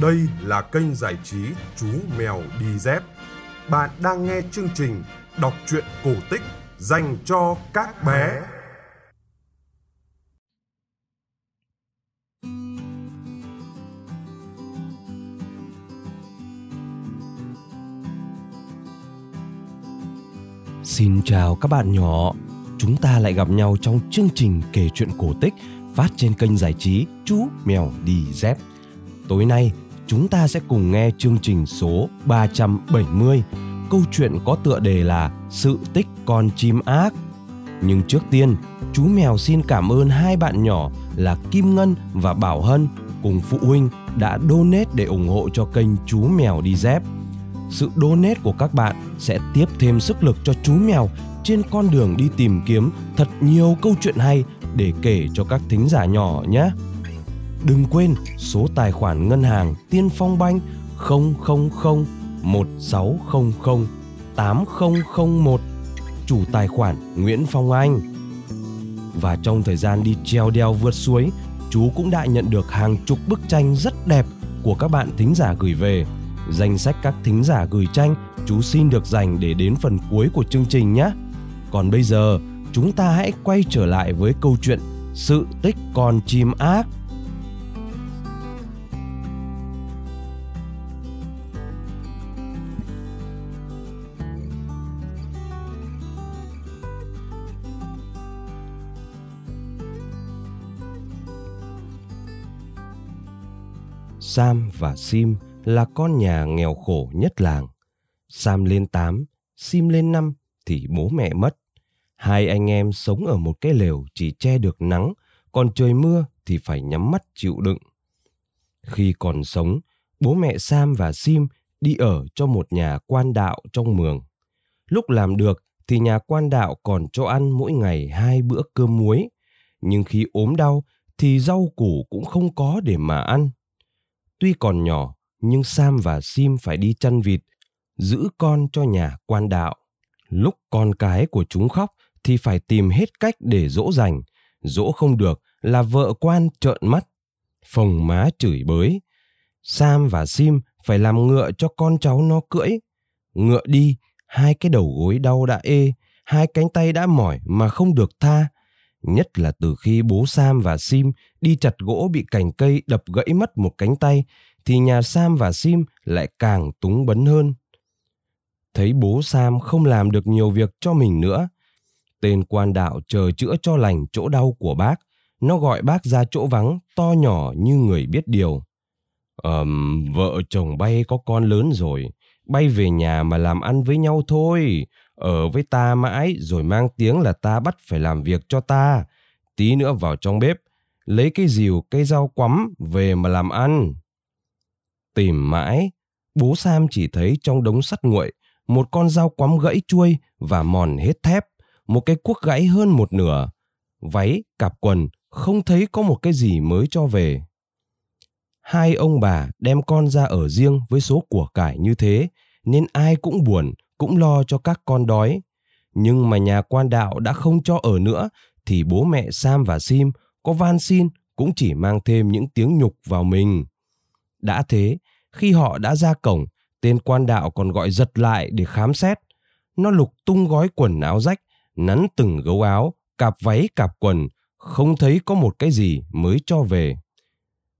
Đây là kênh giải trí Chú Mèo Đi Dép. Bạn đang nghe chương trình đọc truyện cổ tích dành cho các bé. Xin chào các bạn nhỏ, chúng ta lại gặp nhau trong chương trình kể chuyện cổ tích phát trên kênh giải trí Chú Mèo Đi Dép. Tối nay, chúng ta sẽ cùng nghe chương trình số 370, câu chuyện có tựa đề là Sự tích con chim ác. Nhưng trước tiên, chú mèo xin cảm ơn hai bạn nhỏ là Kim Ngân và Bảo Hân cùng phụ huynh đã donate để ủng hộ cho kênh Chú Mèo Đi Dép. Sự donate của các bạn sẽ tiếp thêm sức lực cho chú mèo trên con đường đi tìm kiếm thật nhiều câu chuyện hay để kể cho các thính giả nhỏ nhé. Đừng quên số tài khoản ngân hàng Tiên Phong Banh 000 1600 8001 chủ tài khoản Nguyễn Phong Anh. Và trong thời gian đi treo đeo vượt suối, chú cũng đã nhận được hàng chục bức tranh rất đẹp của các bạn thính giả gửi về. Danh sách các thính giả gửi tranh chú xin được dành để đến phần cuối của chương trình nhé. Còn bây giờ, chúng ta hãy quay trở lại với câu chuyện Sự tích con chim ác. Sam và Sim là con nhà nghèo khổ nhất làng. Sam lên 8, Sim lên 5 thì bố mẹ mất. Hai anh em sống ở một cái lều chỉ che được nắng, còn trời mưa thì phải nhắm mắt chịu đựng. Khi còn sống, bố mẹ Sam và Sim đi ở cho một nhà quan đạo trong mường. Lúc làm được thì nhà quan đạo còn cho ăn mỗi ngày hai bữa cơm muối. Nhưng khi ốm đau thì rau củ cũng không có để mà ăn. Tuy còn nhỏ, nhưng Sam và Sim phải đi chăn vịt, giữ con cho nhà quan đạo. Lúc con cái của chúng khóc thì phải tìm hết cách để dỗ dành, dỗ không được là vợ quan trợn mắt, phồng má chửi bới. Sam và Sim phải làm ngựa cho con cháu nó cưỡi. Ngựa đi, hai cái đầu gối đau đã ê, hai cánh tay đã mỏi mà không được tha. Nhất là từ khi bố Sam và Sim đi chặt gỗ bị cành cây đập gãy mất một cánh tay, thì nhà Sam và Sim lại càng túng bấn hơn. Thấy bố Sam không làm được nhiều việc cho mình nữa, tên quan đạo chờ chữa cho lành chỗ đau của bác, nó gọi bác ra chỗ vắng to nhỏ như người biết điều. Ờm, vợ chồng bay có con lớn rồi, bay về nhà mà làm ăn với nhau thôi. Ở với ta mãi rồi mang tiếng là ta bắt phải làm việc cho ta. Tí nữa vào trong bếp, lấy cái rìu cây rau quắm về mà làm ăn. Tìm mãi, bố Sam chỉ thấy trong đống sắt nguội một con dao quắm gãy chuôi và mòn hết thép, một cái cuốc gãy hơn một nửa. Váy, cặp quần, không thấy có một cái gì mới cho về. Hai ông bà đem con ra ở riêng với số của cải như thế, nên ai cũng buồn, cũng lo cho các con đói. Nhưng mà nhà quan đạo đã không cho ở nữa, thì bố mẹ Sam và Sim có van xin cũng chỉ mang thêm những tiếng nhục vào mình. Đã thế, khi họ đã ra cổng, tên quan đạo còn gọi giật lại để khám xét. Nó lục tung gói quần áo rách, nắn từng gấu áo, cạp váy cạp quần, không thấy có một cái gì mới cho về.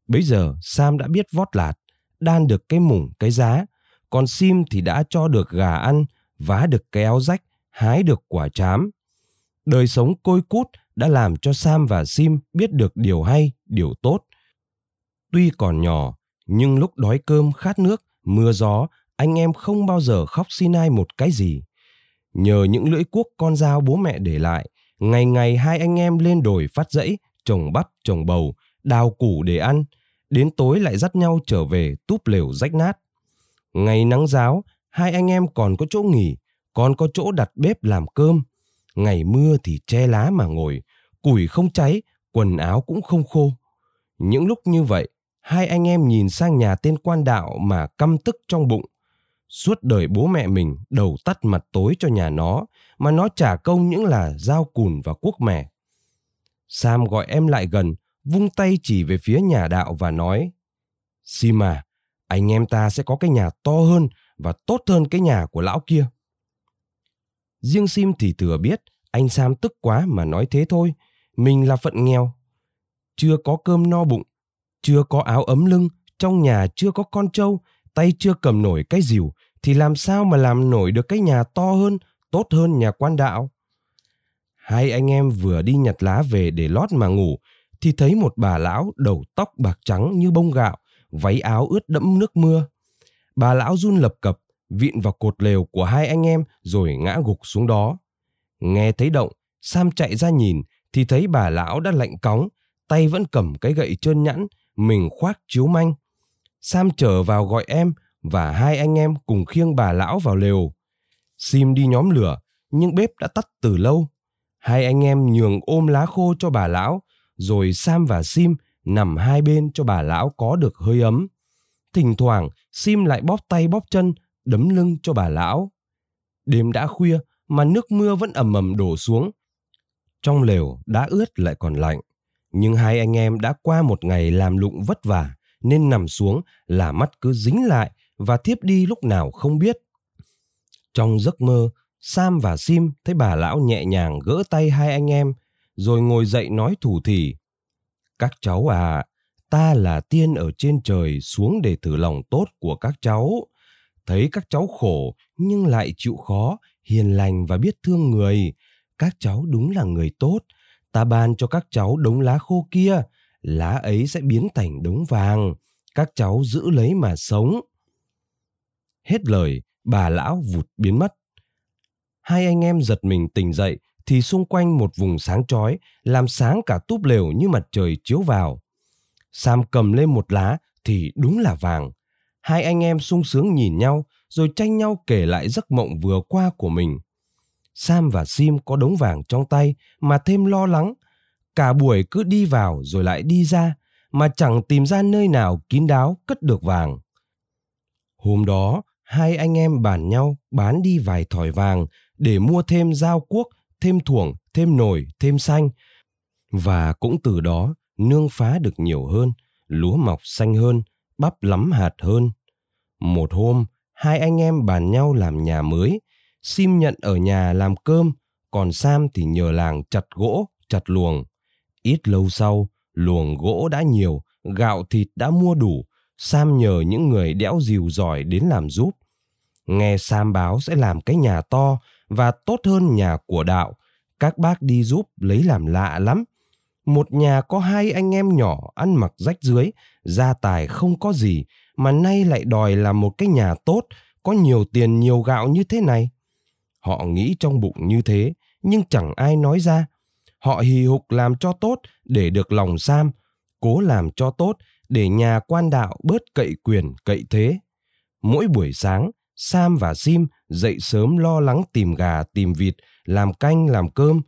Bây giờ Sam đã biết vót lạt, đan được cái mủng cái giá, còn Sim thì đã cho được gà ăn, vá được cái áo rách, hái được quả chám. Đời sống côi cút đã làm cho Sam và Sim biết được điều hay, điều tốt. Tuy còn nhỏ, nhưng lúc đói cơm khát nước mưa gió anh em không bao giờ khóc xin ai một cái gì nhờ những lưỡi cuốc con dao bố mẹ để lại ngày ngày hai anh em lên đồi phát dẫy trồng bắp trồng bầu đào củ để ăn đến tối lại dắt nhau trở về túp lều rách nát ngày nắng giáo hai anh em còn có chỗ nghỉ còn có chỗ đặt bếp làm cơm ngày mưa thì che lá mà ngồi củi không cháy quần áo cũng không khô những lúc như vậy hai anh em nhìn sang nhà tên quan đạo mà căm tức trong bụng. Suốt đời bố mẹ mình đầu tắt mặt tối cho nhà nó, mà nó trả công những là dao cùn và cuốc mẻ. Sam gọi em lại gần, vung tay chỉ về phía nhà đạo và nói, sima à, anh em ta sẽ có cái nhà to hơn và tốt hơn cái nhà của lão kia. Riêng Sim thì thừa biết anh Sam tức quá mà nói thế thôi. Mình là phận nghèo. Chưa có cơm no bụng, chưa có áo ấm lưng, trong nhà chưa có con trâu, tay chưa cầm nổi cái dìu thì làm sao mà làm nổi được cái nhà to hơn, tốt hơn nhà quan đạo. Hai anh em vừa đi nhặt lá về để lót mà ngủ, thì thấy một bà lão đầu tóc bạc trắng như bông gạo, váy áo ướt đẫm nước mưa. Bà lão run lập cập, vịn vào cột lều của hai anh em rồi ngã gục xuống đó. Nghe thấy động, Sam chạy ra nhìn thì thấy bà lão đã lạnh cóng, tay vẫn cầm cái gậy trơn nhẵn, mình khoác chiếu manh. Sam trở vào gọi em và hai anh em cùng khiêng bà lão vào lều. Sim đi nhóm lửa, nhưng bếp đã tắt từ lâu. Hai anh em nhường ôm lá khô cho bà lão, rồi Sam và Sim nằm hai bên cho bà lão có được hơi ấm. Thỉnh thoảng, Sim lại bóp tay bóp chân, đấm lưng cho bà lão. Đêm đã khuya mà nước mưa vẫn ầm ầm đổ xuống. Trong lều đã ướt lại còn lạnh, nhưng hai anh em đã qua một ngày làm lụng vất vả nên nằm xuống là mắt cứ dính lại và thiếp đi lúc nào không biết. Trong giấc mơ, Sam và Sim thấy bà lão nhẹ nhàng gỡ tay hai anh em, rồi ngồi dậy nói thủ thỉ. Các cháu à, ta là tiên ở trên trời xuống để thử lòng tốt của các cháu. Thấy các cháu khổ nhưng lại chịu khó, hiền lành và biết thương người. Các cháu đúng là người tốt. Ta ban cho các cháu đống lá khô kia, lá ấy sẽ biến thành đống vàng. Các cháu giữ lấy mà sống. Hết lời, bà lão vụt biến mất. Hai anh em giật mình tỉnh dậy thì xung quanh một vùng sáng chói làm sáng cả túp lều như mặt trời chiếu vào. Sam cầm lên một lá thì đúng là vàng. Hai anh em sung sướng nhìn nhau rồi tranh nhau kể lại giấc mộng vừa qua của mình. Sam và Sim có đống vàng trong tay mà thêm lo lắng. Cả buổi cứ đi vào rồi lại đi ra mà chẳng tìm ra nơi nào kín đáo cất được vàng. Hôm đó, hai anh em bàn nhau bán đi vài thỏi vàng để mua thêm dao cuốc, thêm thuồng, thêm nồi, thêm xanh. Và cũng từ đó nương phá được nhiều hơn, lúa mọc xanh hơn, bắp lắm hạt hơn. Một hôm, hai anh em bàn nhau làm nhà mới. Sim nhận ở nhà làm cơm, còn Sam thì nhờ làng chặt gỗ, chặt luồng. Ít lâu sau, luồng gỗ đã nhiều, gạo thịt đã mua đủ. Sam nhờ những người đẽo dìu giỏi đến làm giúp. Nghe Sam báo sẽ làm cái nhà to và tốt hơn nhà của đạo. Các bác đi giúp lấy làm lạ lắm. Một nhà có hai anh em nhỏ ăn mặc rách dưới, gia tài không có gì, mà nay lại đòi là một cái nhà tốt, có nhiều tiền nhiều gạo như thế này. Họ nghĩ trong bụng như thế, nhưng chẳng ai nói ra. Họ hì hục làm cho tốt để được lòng Sam, cố làm cho tốt để nhà quan đạo bớt cậy quyền cậy thế. Mỗi buổi sáng, Sam và Sim dậy sớm lo lắng tìm gà tìm vịt, làm canh làm cơm,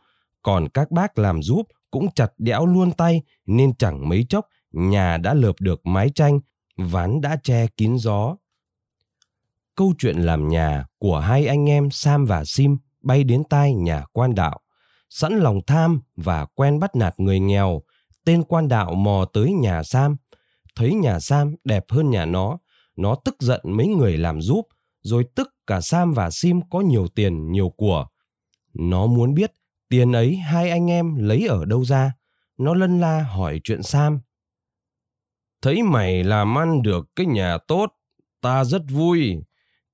còn các bác làm giúp cũng chặt đẽo luôn tay nên chẳng mấy chốc nhà đã lợp được mái tranh, ván đã che kín gió. Câu chuyện làm nhà của hai anh em Sam và Sim bay đến tai nhà quan đạo. Sẵn lòng tham và quen bắt nạt người nghèo, tên quan đạo mò tới nhà Sam. Thấy nhà Sam đẹp hơn nhà nó, nó tức giận mấy người làm giúp, rồi tức cả Sam và Sim có nhiều tiền, nhiều của. Nó muốn biết tiền ấy hai anh em lấy ở đâu ra. Nó lân la hỏi chuyện Sam. Thấy mày làm ăn được cái nhà tốt, ta rất vui.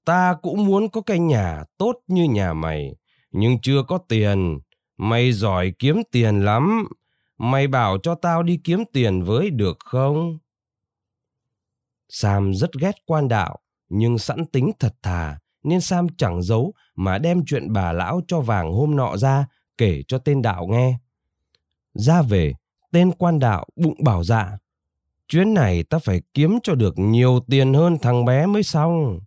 Ta cũng muốn có cái nhà tốt như nhà mày, nhưng chưa có tiền. Mày giỏi kiếm tiền lắm. Mày bảo cho tao đi kiếm tiền với được không? Sam rất ghét quan đạo, nhưng sẵn tính thật thà, nên Sam chẳng giấu mà đem chuyện bà lão cho vàng hôm nọ ra kể cho tên đạo nghe. Ra về, tên quan đạo bụng bảo dạ. Chuyến này ta phải kiếm cho được nhiều tiền hơn thằng bé mới xong.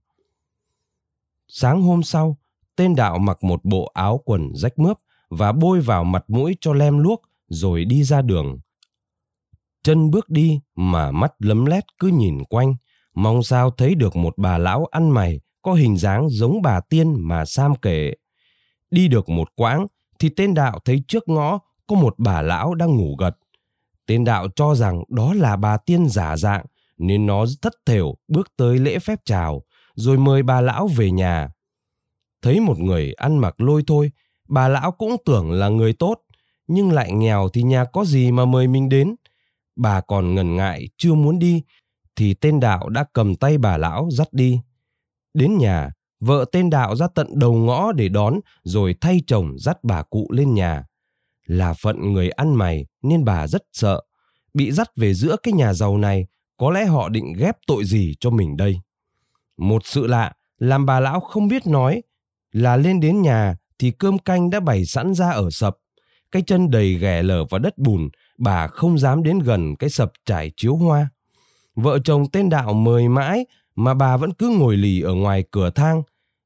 Sáng hôm sau, tên đạo mặc một bộ áo quần rách mướp và bôi vào mặt mũi cho lem luốc rồi đi ra đường. Chân bước đi mà mắt lấm lét cứ nhìn quanh, mong sao thấy được một bà lão ăn mày có hình dáng giống bà tiên mà Sam kể. Đi được một quãng thì tên đạo thấy trước ngõ có một bà lão đang ngủ gật. Tên đạo cho rằng đó là bà tiên giả dạng nên nó thất thểu bước tới lễ phép chào, rồi mời bà lão về nhà. Thấy một người ăn mặc lôi thôi, bà lão cũng tưởng là người tốt, nhưng lại nghèo thì nhà có gì mà mời mình đến. Bà còn ngần ngại chưa muốn đi, thì tên đạo đã cầm tay bà lão dắt đi. Đến nhà, vợ tên đạo ra tận đầu ngõ để đón rồi thay chồng dắt bà cụ lên nhà. Là phận người ăn mày nên bà rất sợ. Bị dắt về giữa cái nhà giàu này, có lẽ họ định ghép tội gì cho mình đây. Một sự lạ làm bà lão không biết nói là lên đến nhà thì cơm canh đã bày sẵn ra ở sập. Cái chân đầy ghẻ lở vào đất bùn, bà không dám đến gần cái sập trải chiếu hoa. Vợ chồng tên đạo mời mãi mà bà vẫn cứ ngồi lì ở ngoài cửa thang.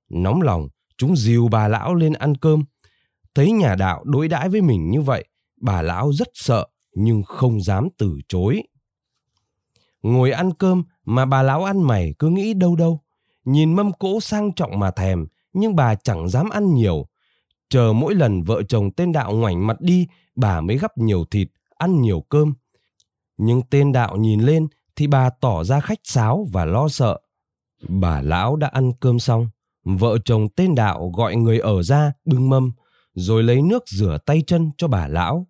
Nóng lòng, chúng dìu bà lão lên ăn cơm. Thấy nhà đạo đối đãi với mình như vậy, bà lão rất sợ nhưng không dám từ chối. Ngồi ăn cơm mà bà lão ăn mày cứ nghĩ đâu đâu. Nhìn mâm cỗ sang trọng mà thèm, nhưng bà chẳng dám ăn nhiều. Chờ mỗi lần vợ chồng tên đạo ngoảnh mặt đi, bà mới gắp nhiều thịt, ăn nhiều cơm. Nhưng tên đạo nhìn lên thì bà tỏ ra khách sáo và lo sợ. Bà lão đã ăn cơm xong, vợ chồng tên đạo gọi người ở ra bưng mâm, rồi lấy nước rửa tay chân cho bà lão.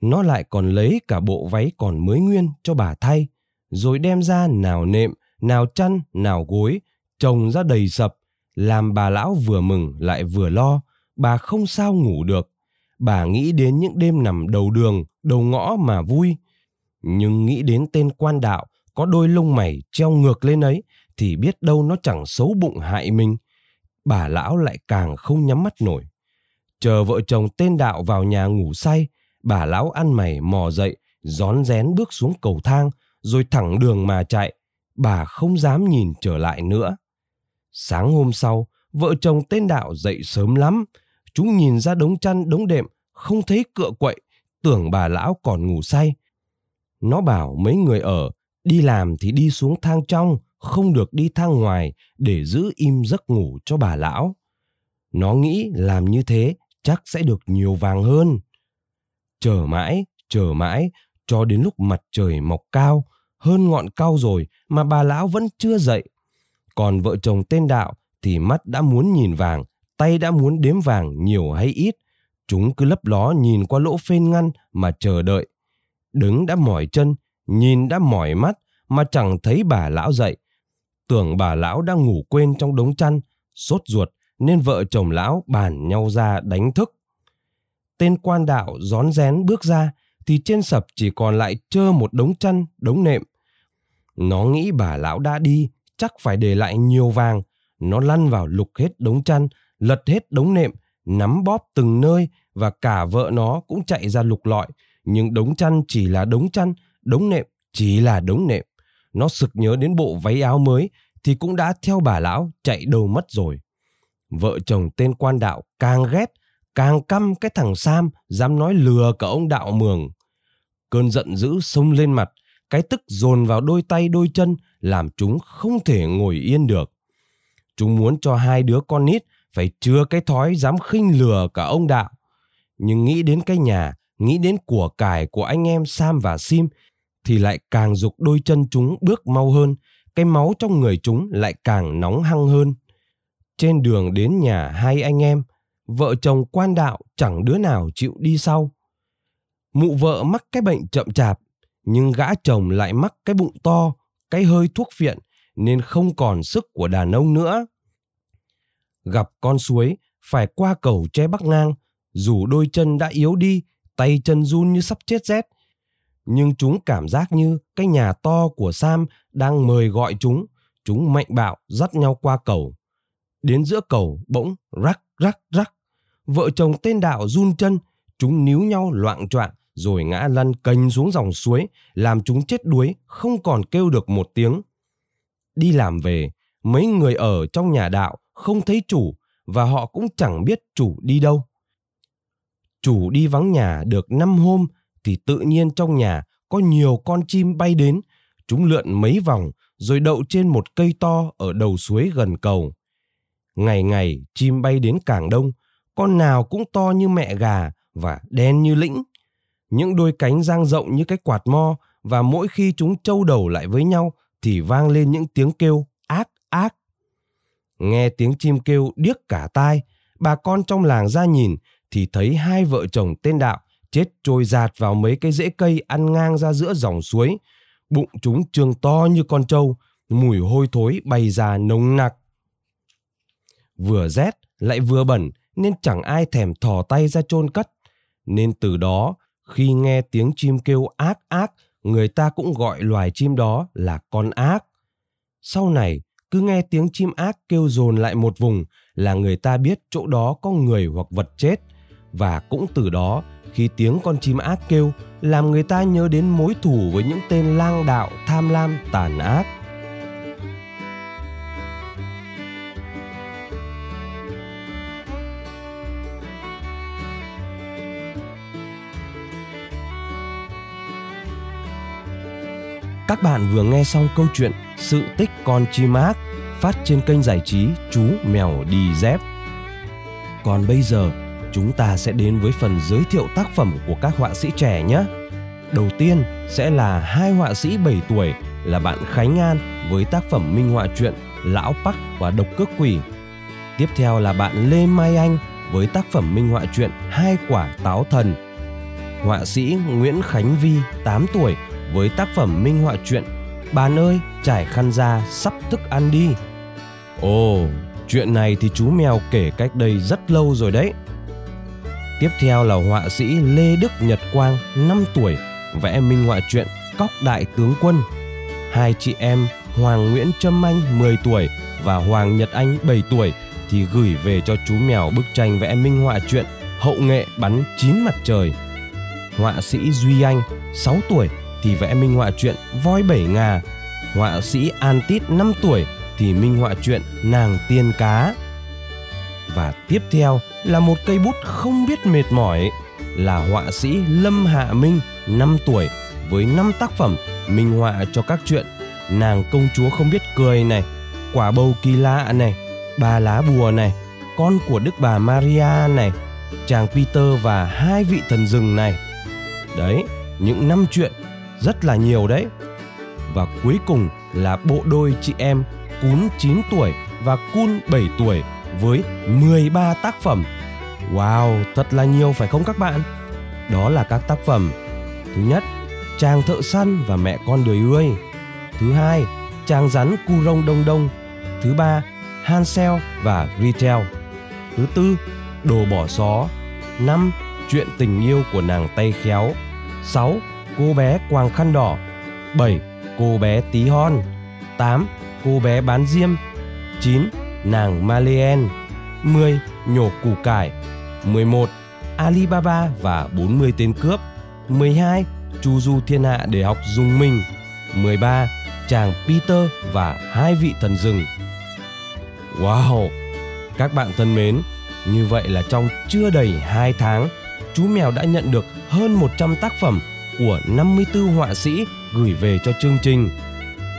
Nó lại còn lấy cả bộ váy còn mới nguyên cho bà thay, rồi đem ra nào nệm, nào chăn, nào gối, chồng ra đầy sập, làm bà lão vừa mừng lại vừa lo, bà không sao ngủ được. Bà nghĩ đến những đêm nằm đầu đường, đầu ngõ mà vui. Nhưng nghĩ đến tên quan đạo có đôi lông mày treo ngược lên ấy thì biết đâu nó chẳng xấu bụng hại mình. Bà lão lại càng không nhắm mắt nổi. Chờ vợ chồng tên đạo vào nhà ngủ say, bà lão ăn mày mò dậy, rón rén bước xuống cầu thang, rồi thẳng đường mà chạy. Bà không dám nhìn trở lại nữa. Sáng hôm sau, vợ chồng tên đạo dậy sớm lắm. Chúng nhìn ra đống chăn đống đệm, không thấy cựa quậy, tưởng bà lão còn ngủ say. Nó bảo mấy người ở, đi làm thì đi xuống thang trong, không được đi thang ngoài để giữ im giấc ngủ cho bà lão. Nó nghĩ làm như thế chắc sẽ được nhiều vàng hơn. Chờ mãi, chờ mãi, cho đến lúc mặt trời mọc cao, hơn ngọn cao rồi mà bà lão vẫn chưa dậy. Còn vợ chồng tên đạo thì mắt đã muốn nhìn vàng, tay đã muốn đếm vàng nhiều hay ít. Chúng cứ lấp ló nhìn qua lỗ phên ngăn mà chờ đợi. Đứng đã mỏi chân, nhìn đã mỏi mắt mà chẳng thấy bà lão dậy. Tưởng bà lão đang ngủ quên trong đống chăn, sốt ruột nên vợ chồng lão bàn nhau ra đánh thức. Tên quan đạo rón rén bước ra thì trên sập chỉ còn lại trơ một đống chăn, đống nệm. Nó nghĩ bà lão đã đi, chắc phải để lại nhiều vàng. Nó lăn vào lục hết đống chăn, lật hết đống nệm, nắm bóp từng nơi và cả vợ nó cũng chạy ra lục lọi. Nhưng đống chăn chỉ là đống chăn, đống nệm chỉ là đống nệm. Nó sực nhớ đến bộ váy áo mới thì cũng đã theo bà lão chạy đâu mất rồi. Vợ chồng tên quan đạo càng ghét, càng căm cái thằng Sam dám nói lừa cả ông đạo mường. Cơn giận dữ xông lên mặt, cái tức dồn vào đôi tay đôi chân làm chúng không thể ngồi yên được. Chúng muốn cho hai đứa con nít phải chứa cái thói dám khinh lừa cả ông đạo. Nhưng nghĩ đến cái nhà, nghĩ đến của cải của anh em Sam và Sim thì lại càng dục đôi chân chúng bước mau hơn, cái máu trong người chúng lại càng nóng hăng hơn. Trên đường đến nhà hai anh em, vợ chồng quan đạo chẳng đứa nào chịu đi sau. Mụ vợ mắc cái bệnh chậm chạp, nhưng gã chồng lại mắc cái bụng to, cái hơi thuốc phiện nên không còn sức của đàn ông nữa. Gặp con suối, phải qua cầu che bắc ngang, dù đôi chân đã yếu đi, tay chân run như sắp chết rét. Nhưng chúng cảm giác như cái nhà to của Sam đang mời gọi chúng, chúng mạnh bạo dắt nhau qua cầu. Đến giữa cầu bỗng rắc rắc rắc. Vợ chồng tên đạo run chân, chúng níu nhau loạn choạng rồi ngã lăn cành xuống dòng suối, làm chúng chết đuối, không còn kêu được một tiếng. Đi làm về, mấy người ở trong nhà đạo không thấy chủ và họ cũng chẳng biết chủ đi đâu. Chủ đi vắng nhà được năm hôm thì tự nhiên trong nhà có nhiều con chim bay đến, chúng lượn mấy vòng rồi đậu trên một cây to ở đầu suối gần cầu. Ngày ngày chim bay đến càng đông, con nào cũng to như mẹ gà và đen như lĩnh. Những đôi cánh dang rộng như cái quạt mo và mỗi khi chúng trâu đầu lại với nhau thì vang lên những tiếng kêu ác ác. Nghe tiếng chim kêu điếc cả tai, bà con trong làng ra nhìn thì thấy hai vợ chồng tên đạo chết trôi giạt vào mấy cái rễ cây ăn ngang ra giữa dòng suối. Bụng chúng trương to như con trâu, mùi hôi thối bay ra nồng nặc. Vừa rét lại vừa bẩn nên chẳng ai thèm thò tay ra chôn cất. Nên từ đó, khi nghe tiếng chim kêu ác ác, người ta cũng gọi loài chim đó là con ác. Sau này, cứ nghe tiếng chim ác kêu dồn lại một vùng là người ta biết chỗ đó có người hoặc vật chết và cũng từ đó khi tiếng con chim ác kêu làm người ta nhớ đến mối thù với những tên lang đạo tham lam tàn ác Các bạn vừa nghe xong câu chuyện Sự tích con chim ác phát trên kênh giải trí Chú Mèo Đi Dép. Còn bây giờ, chúng ta sẽ đến với phần giới thiệu tác phẩm của các họa sĩ trẻ nhé. Đầu tiên sẽ là hai họa sĩ 7 tuổi là bạn Khánh An với tác phẩm minh họa truyện Lão Bắc và Độc Cước Quỷ. Tiếp theo là bạn Lê Mai Anh với tác phẩm minh họa truyện Hai quả táo thần. Họa sĩ Nguyễn Khánh Vi 8 tuổi với tác phẩm minh họa truyện Bạn ơi, trải khăn ra sắp thức ăn đi. Ồ, chuyện này thì chú mèo kể cách đây rất lâu rồi đấy. Tiếp theo là họa sĩ Lê Đức Nhật Quang 5 tuổi vẽ minh họa truyện Cóc Đại Tướng Quân. Hai chị em, Hoàng Nguyễn Trâm Anh 10 tuổi, và Hoàng Nhật Anh 7 tuổi, thì gửi về cho chú mèo bức tranh vẽ minh họa truyện Hậu nghệ bắn chín mặt trời. Họa sĩ Duy Anh 6 tuổi, thì vẽ minh họa truyện Voi Bảy Ngà. Họa sĩ An Tít 5 tuổi, thì minh họa truyện Nàng Tiên Cá. Và tiếp theo là một cây bút không biết mệt mỏi là họa sĩ Lâm Hạ Minh 5 tuổi với 5 tác phẩm minh họa cho các chuyện Nàng công chúa không biết cười này, Quả bầu kỳ lạ này, bà lá bùa này, Con của Đức bà Maria này, Chàng Peter và hai vị thần rừng này. Đấy, những năm chuyện rất là nhiều đấy. Và cuối cùng là bộ đôi chị em Cún 9 tuổi và Cun 7 tuổi với 13 tác phẩm. Wow, thật là nhiều phải không các bạn? Đó là các tác phẩm. Thứ nhất, Chàng thợ săn và mẹ con đời ươi. Thứ hai, Chàng rắn cu rông đông đông. Thứ ba, Hansel và Gretel. Thứ tư, Đồ bỏ xó. Năm, Chuyện tình yêu của nàng tay khéo. 6. Cô bé quàng khăn đỏ. 7. Cô bé tí hon. 8. Cô bé bán diêm. 9 nàng Malien 10. Nhổ củ cải 11. Alibaba và 40 tên cướp 12. Chu du thiên hạ để học dùng mình 13. Chàng Peter và hai vị thần rừng Wow! Các bạn thân mến, như vậy là trong chưa đầy 2 tháng, chú mèo đã nhận được hơn 100 tác phẩm của 54 họa sĩ gửi về cho chương trình.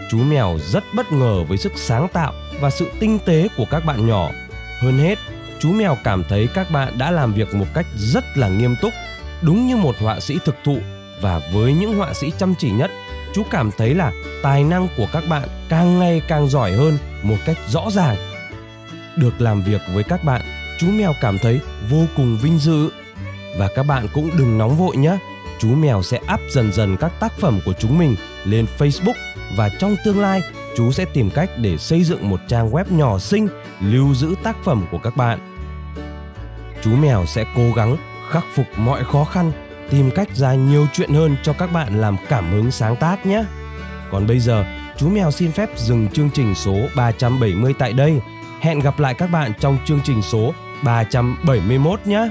Chú mèo rất bất ngờ với sức sáng tạo và sự tinh tế của các bạn nhỏ. Hơn hết, chú mèo cảm thấy các bạn đã làm việc một cách rất là nghiêm túc, đúng như một họa sĩ thực thụ và với những họa sĩ chăm chỉ nhất, chú cảm thấy là tài năng của các bạn càng ngày càng giỏi hơn một cách rõ ràng. Được làm việc với các bạn, chú mèo cảm thấy vô cùng vinh dự. Và các bạn cũng đừng nóng vội nhé. Chú mèo sẽ up dần dần các tác phẩm của chúng mình lên Facebook và trong tương lai chú sẽ tìm cách để xây dựng một trang web nhỏ xinh lưu giữ tác phẩm của các bạn. Chú mèo sẽ cố gắng khắc phục mọi khó khăn, tìm cách ra nhiều chuyện hơn cho các bạn làm cảm hứng sáng tác nhé. Còn bây giờ, chú mèo xin phép dừng chương trình số 370 tại đây. Hẹn gặp lại các bạn trong chương trình số 371 nhé.